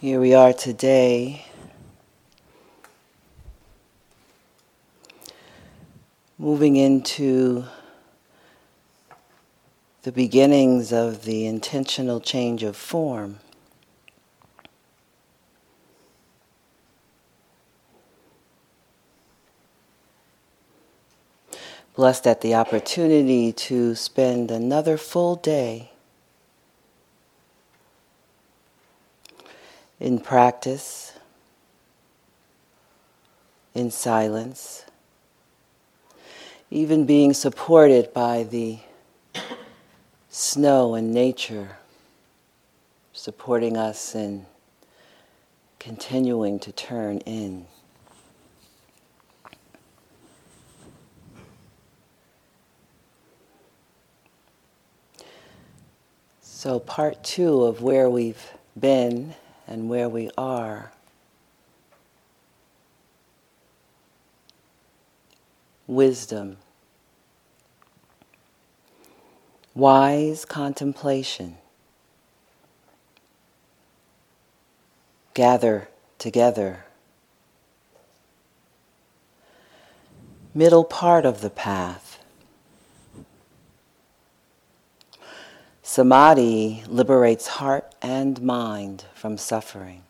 Here we are today. Moving into the beginnings of the intentional change of form. Blessed at the opportunity to spend another full day in practice, in silence, even being supported by the snow and nature, supporting us in continuing to turn in. So, part two of where we've been and where we are. Wisdom. Wise contemplation. Gather together. Middle part of the path. Samadhi liberates heart and mind from suffering.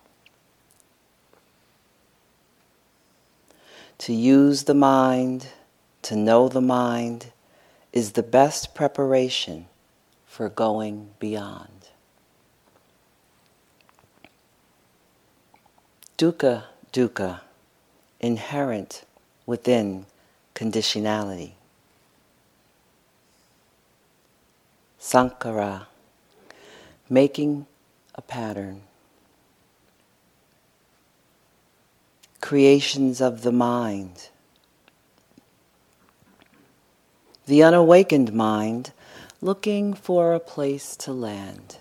To use the mind, to know the mind, is the best preparation for going beyond. Dukkha, dukkha, inherent within conditionality. Sankhara, making a pattern. Creations of the mind. The unawakened mind looking for a place to land.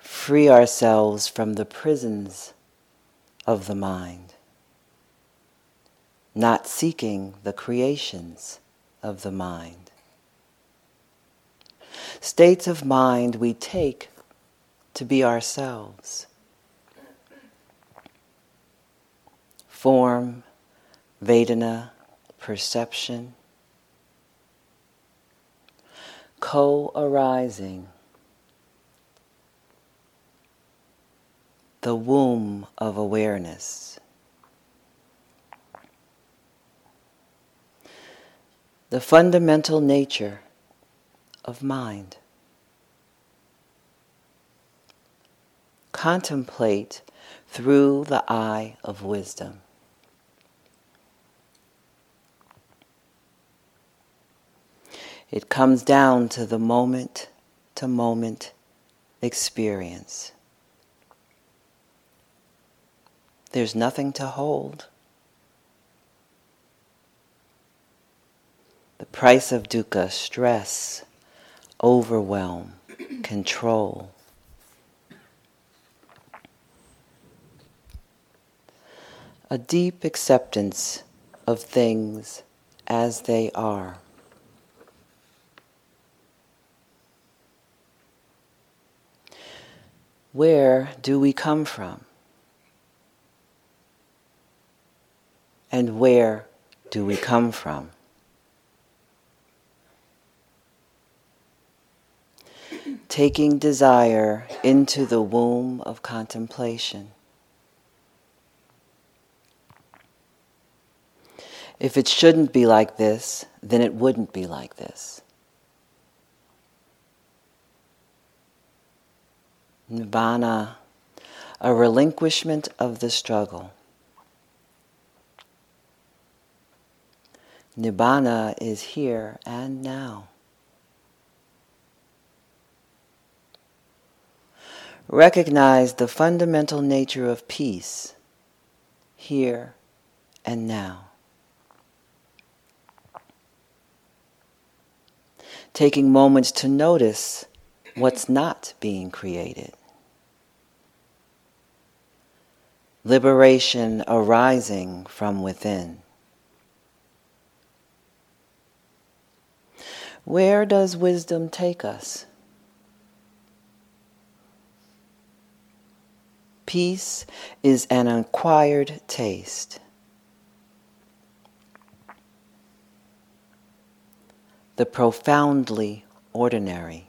Free ourselves from the prisons of the mind not seeking the creations of the mind. States of mind we take to be ourselves. Form, Vedana, perception, co arising, the womb of awareness. The fundamental nature of mind. Contemplate through the eye of wisdom. It comes down to the moment to moment experience. There's nothing to hold. The price of dukkha, stress, overwhelm, control. A deep acceptance of things as they are. Where do we come from? And where do we come from? Taking desire into the womb of contemplation. If it shouldn't be like this, then it wouldn't be like this. Nibbana, a relinquishment of the struggle. Nibbana is here and now. Recognize the fundamental nature of peace here and now. Taking moments to notice what's not being created. Liberation arising from within. Where does wisdom take us? Peace is an acquired taste. The profoundly ordinary.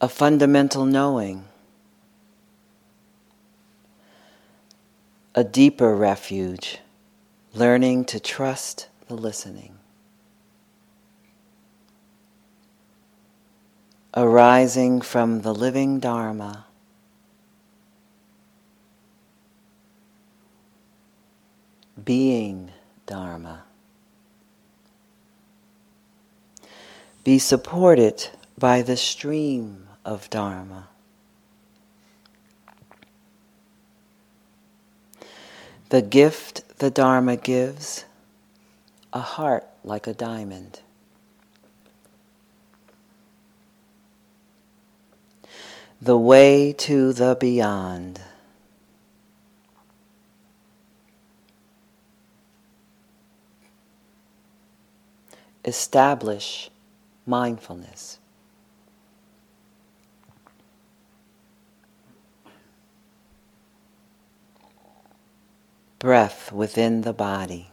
A fundamental knowing. A deeper refuge, learning to trust the listening. Arising from the living Dharma. Being Dharma. Be supported by the stream of Dharma. The gift the Dharma gives, a heart like a diamond. The way to the beyond. Establish mindfulness. Breath within the body.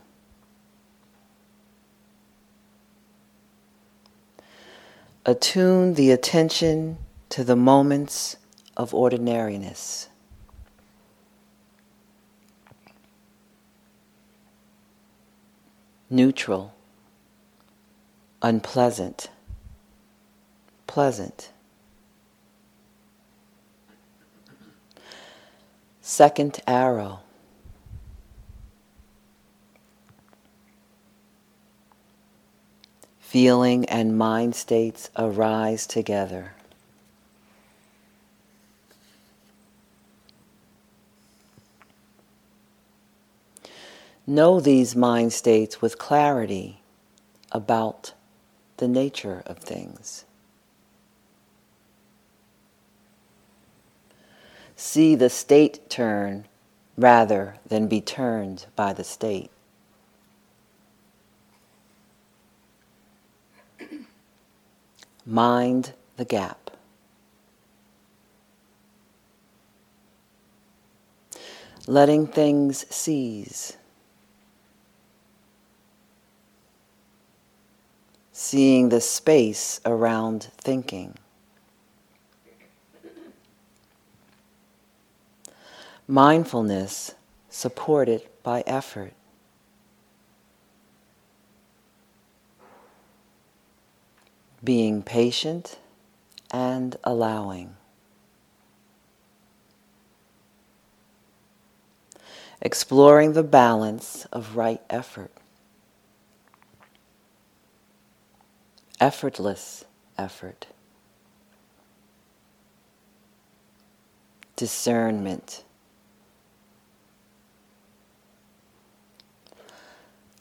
Attune the attention to the moments of ordinariness. Neutral, unpleasant, pleasant. Second arrow. Feeling and mind states arise together. Know these mind states with clarity about the nature of things. See the state turn rather than be turned by the state. Mind the gap. Letting things seize seeing the space around thinking. Mindfulness supported by effort. Being patient and allowing. Exploring the balance of right effort. Effortless effort. Discernment.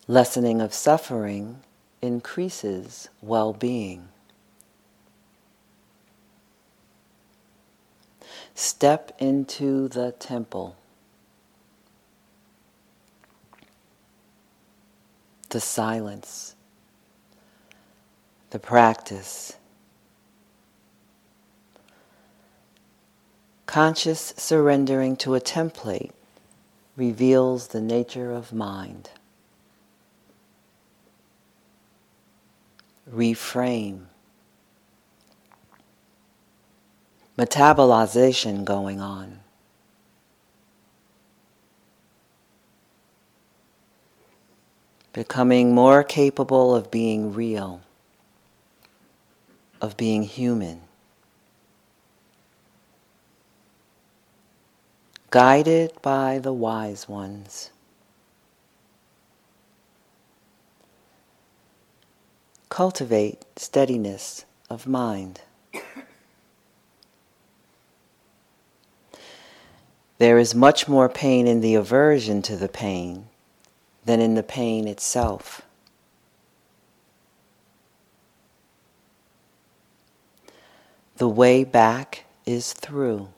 Lessening of suffering increases well being. Step into the temple. The silence the practice. Conscious surrendering to a template reveals the nature of mind. Reframe. Metabolization going on. Becoming more capable of being real of being human. Guided by the wise ones. Cultivate steadiness of mind. There is much more pain in the aversion to the pain than in the pain itself. The way back is through.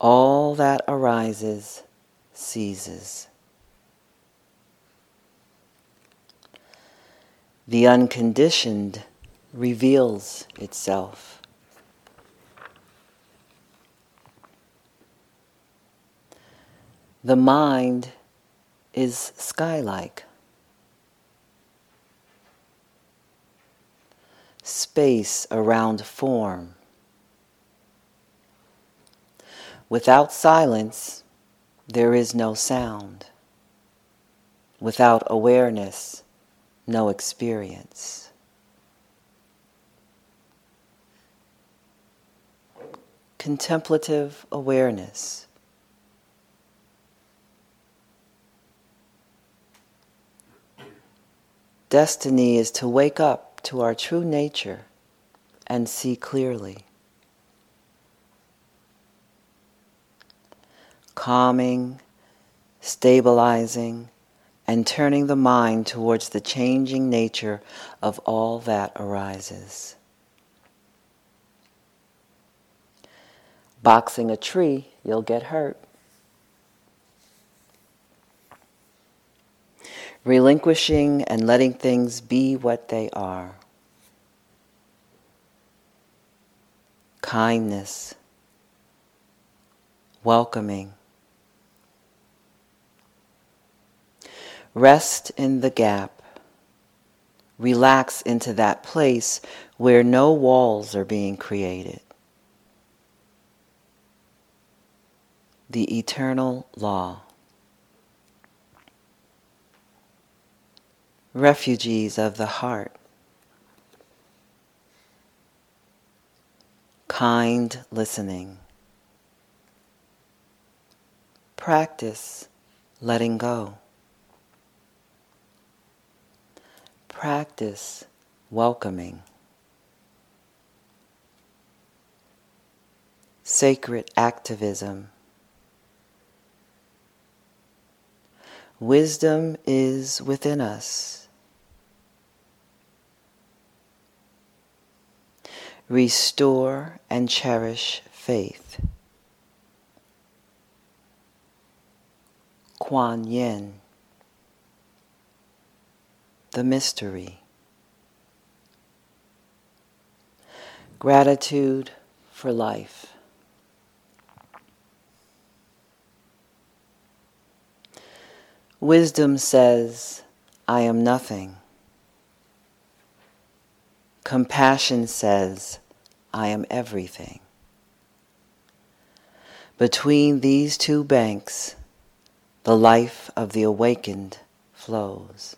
all that arises ceases. The unconditioned reveals itself. The mind is sky-like. Space around form. Without silence, there is no sound. Without awareness, no experience. Contemplative awareness. Destiny is to wake up to our true nature and see clearly. calming, stabilizing, and turning the mind towards the changing nature of all that arises. Boxing a tree, you'll get hurt. Relinquishing and letting things be what they are. Kindness. Welcoming Rest in the gap. Relax into that place where no walls are being created. The eternal law. Refugees of the heart. Kind listening. Practice letting go. practice welcoming. Sacred activism. Wisdom is within us. Restore and cherish faith. Kuan Yin the mystery. Gratitude for life. Wisdom says, I am nothing. Compassion says, I am everything. Between these two banks, the life of the awakened flows.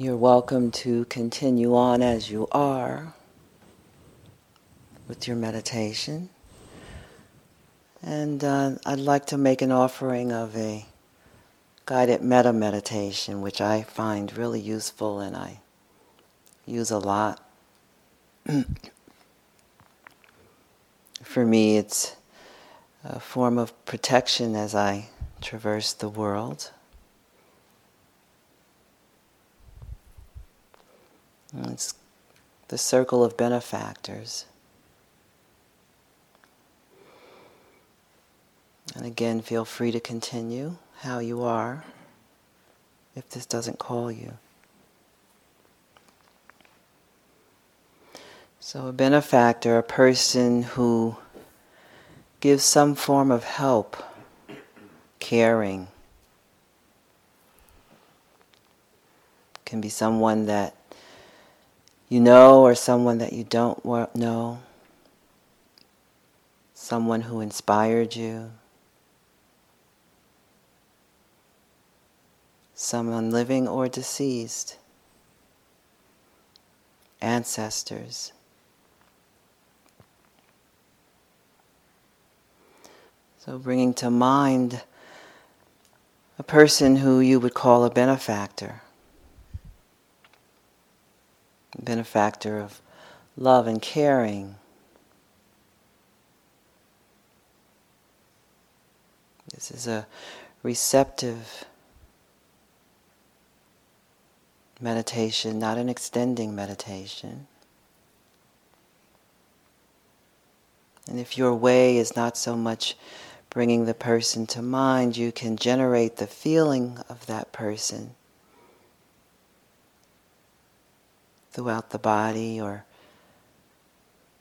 You're welcome to continue on as you are with your meditation. And uh, I'd like to make an offering of a guided metta meditation, which I find really useful and I use a lot. For me, it's a form of protection as I traverse the world. It's the circle of benefactors. And again, feel free to continue how you are if this doesn't call you. So, a benefactor, a person who gives some form of help, caring, can be someone that you know or someone that you don't know, someone who inspired you, someone living or deceased, ancestors. So, bringing to mind a person who you would call a benefactor benefactor of love and caring. This is a receptive meditation, not an extending meditation. And if your way is not so much bringing the person to mind, you can generate the feeling of that person throughout the body, or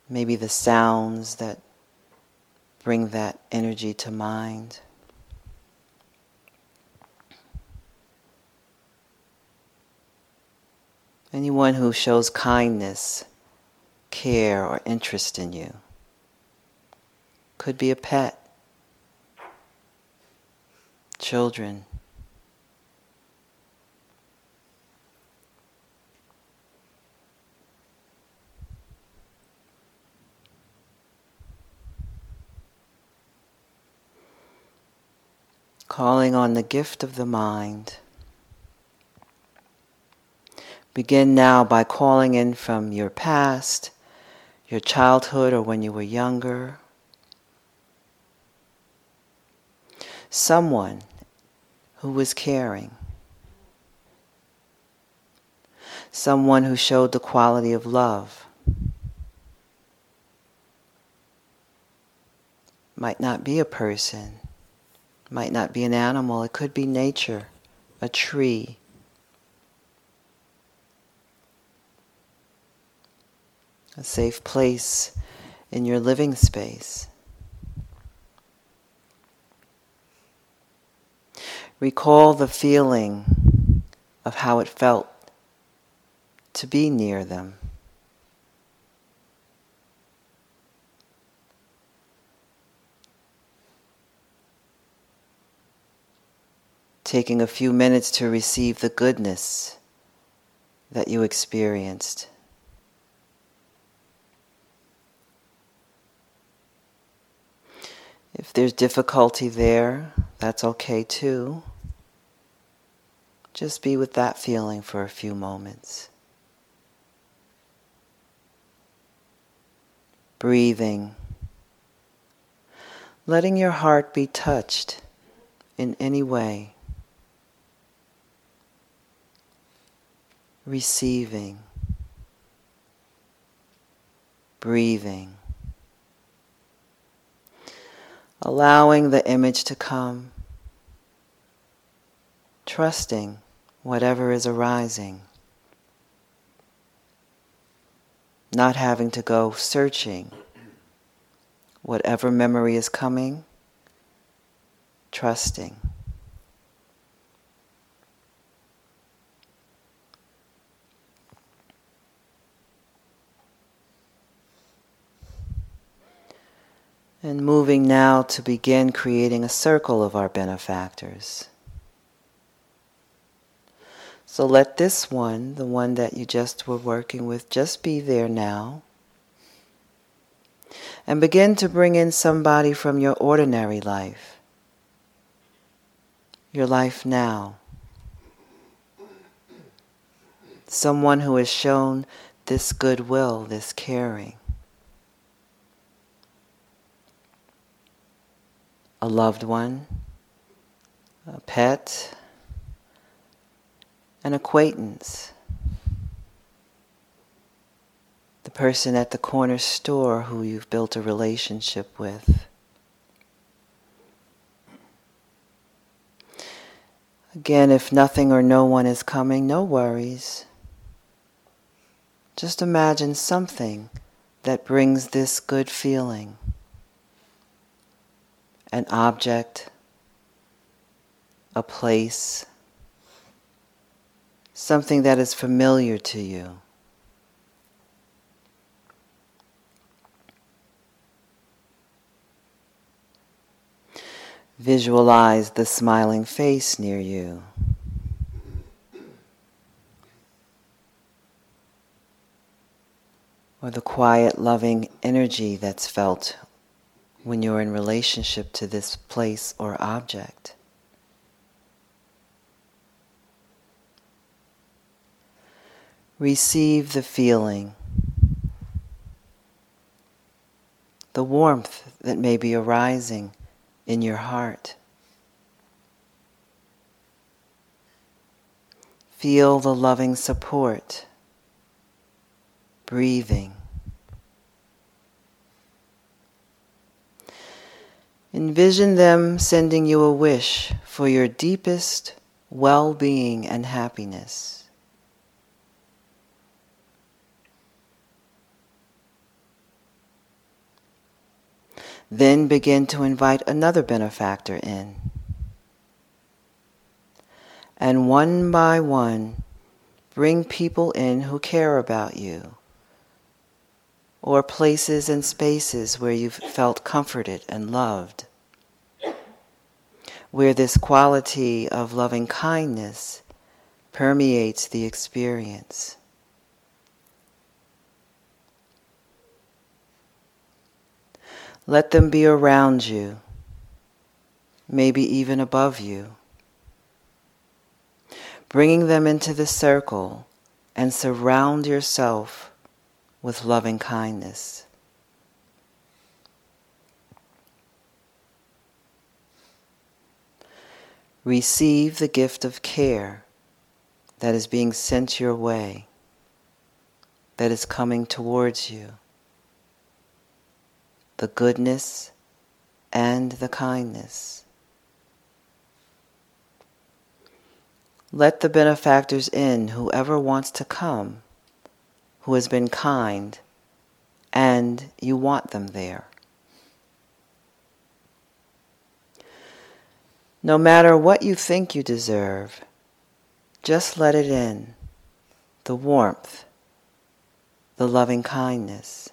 maybe the sounds that bring that energy to mind. Anyone who shows kindness, care, or interest in you. Could be a pet, children, calling on the gift of the mind. Begin now by calling in from your past, your childhood, or when you were younger. Someone who was caring. Someone who showed the quality of love. Might not be a person might not be an animal, it could be nature, a tree. A safe place in your living space. Recall the feeling of how it felt to be near them. Taking a few minutes to receive the goodness that you experienced. If there's difficulty there, that's okay too. Just be with that feeling for a few moments. Breathing. Letting your heart be touched in any way. Receiving, breathing, allowing the image to come, trusting whatever is arising, not having to go searching. Whatever memory is coming, trusting. And moving now to begin creating a circle of our benefactors. So let this one, the one that you just were working with, just be there now. And begin to bring in somebody from your ordinary life, your life now. Someone who has shown this goodwill, this caring. A loved one, a pet, an acquaintance, the person at the corner store who you've built a relationship with. Again, if nothing or no one is coming, no worries. Just imagine something that brings this good feeling. An object, a place, something that is familiar to you. Visualize the smiling face near you. Or the quiet, loving energy that's felt when you're in relationship to this place or object. Receive the feeling, the warmth that may be arising in your heart. Feel the loving support, breathing. Envision them sending you a wish for your deepest well being and happiness. Then begin to invite another benefactor in. And one by one, bring people in who care about you, or places and spaces where you've felt comforted and loved, where this quality of loving kindness permeates the experience. Let them be around you, maybe even above you. Bringing them into the circle and surround yourself with loving kindness. Receive the gift of care that is being sent your way, that is coming towards you the goodness and the kindness. Let the benefactors in, whoever wants to come, who has been kind, and you want them there. No matter what you think you deserve, just let it in the warmth, the loving kindness.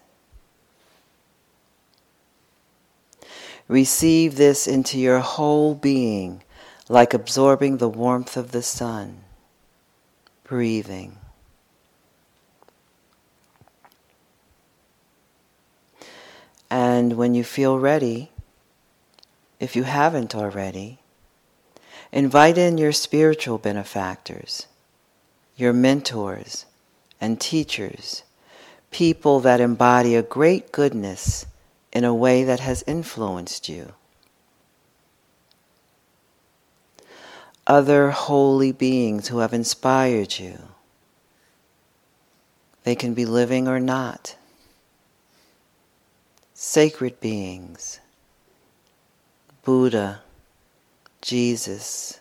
Receive this into your whole being, like absorbing the warmth of the sun. Breathing. And when you feel ready, if you haven't already, invite in your spiritual benefactors, your mentors and teachers, people that embody a great goodness in a way that has influenced you. Other holy beings who have inspired you. They can be living or not. Sacred beings. Buddha, Jesus,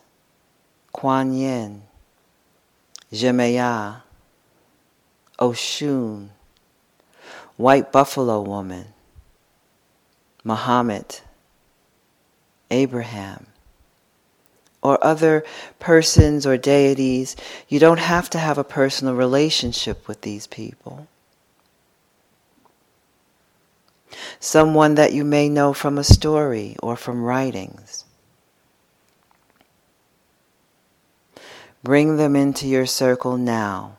Kuan Yin, Yemaya, Oshun, White Buffalo Woman, Muhammad, Abraham, or other persons or deities. You don't have to have a personal relationship with these people. Someone that you may know from a story or from writings. Bring them into your circle now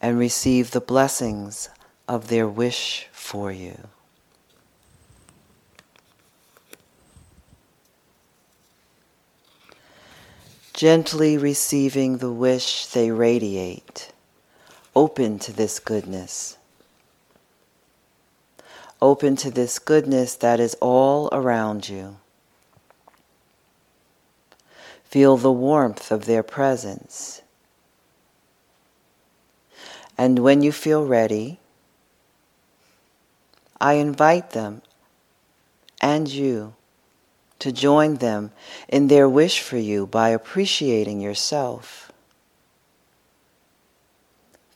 and receive the blessings of their wish for you. Gently receiving the wish they radiate, open to this goodness. Open to this goodness that is all around you. Feel the warmth of their presence. And when you feel ready, I invite them and you to join them in their wish for you by appreciating yourself,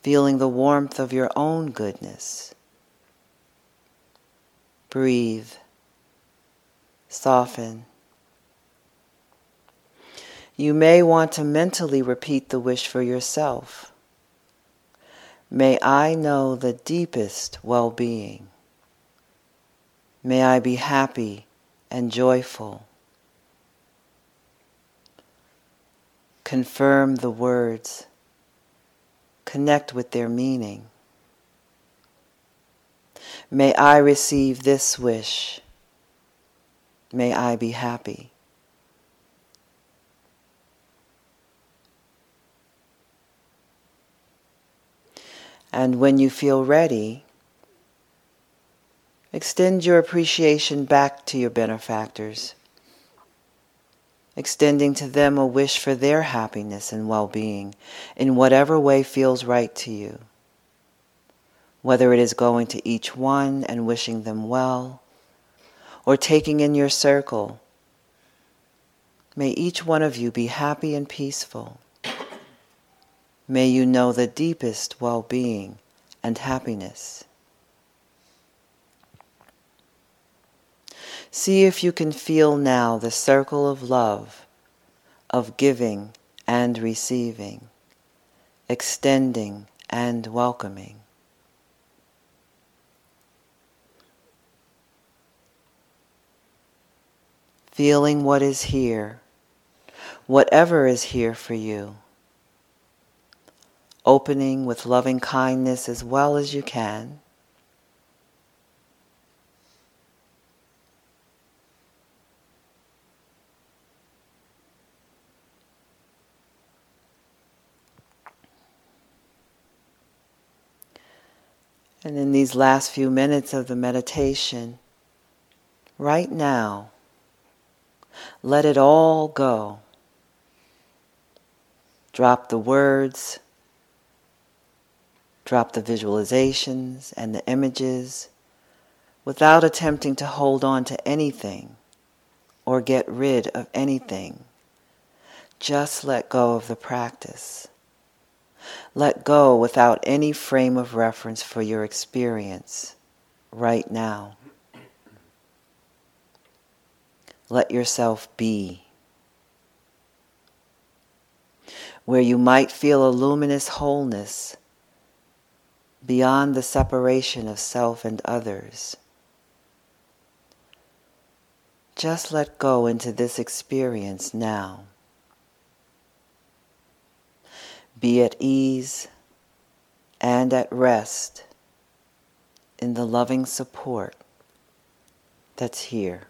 feeling the warmth of your own goodness. Breathe, soften. You may want to mentally repeat the wish for yourself. May I know the deepest well being. May I be happy and joyful. Confirm the words, connect with their meaning. May I receive this wish. May I be happy. And when you feel ready, Extend your appreciation back to your benefactors, extending to them a wish for their happiness and well being in whatever way feels right to you. Whether it is going to each one and wishing them well, or taking in your circle, may each one of you be happy and peaceful. May you know the deepest well being and happiness. See if you can feel now the circle of love, of giving and receiving, extending and welcoming. Feeling what is here, whatever is here for you. Opening with loving kindness as well as you can. And in these last few minutes of the meditation, right now, let it all go. Drop the words, drop the visualizations and the images without attempting to hold on to anything or get rid of anything. Just let go of the practice. Let go without any frame of reference for your experience right now. Let yourself be. Where you might feel a luminous wholeness beyond the separation of self and others. Just let go into this experience now. Be at ease and at rest in the loving support that's here.